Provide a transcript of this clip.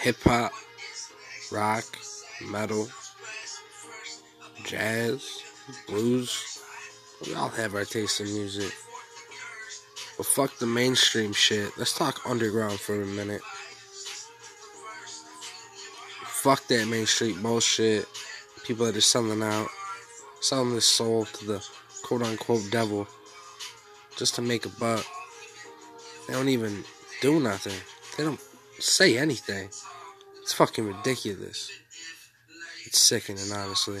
hip hop, rock, metal, jazz, blues. We all have our taste in music. But fuck the mainstream shit. Let's talk underground for a minute. Fuck that Main Street bullshit. People that are selling out, selling their soul to the quote unquote devil just to make a buck. They don't even do nothing. They don't say anything. It's fucking ridiculous. It's sickening, honestly.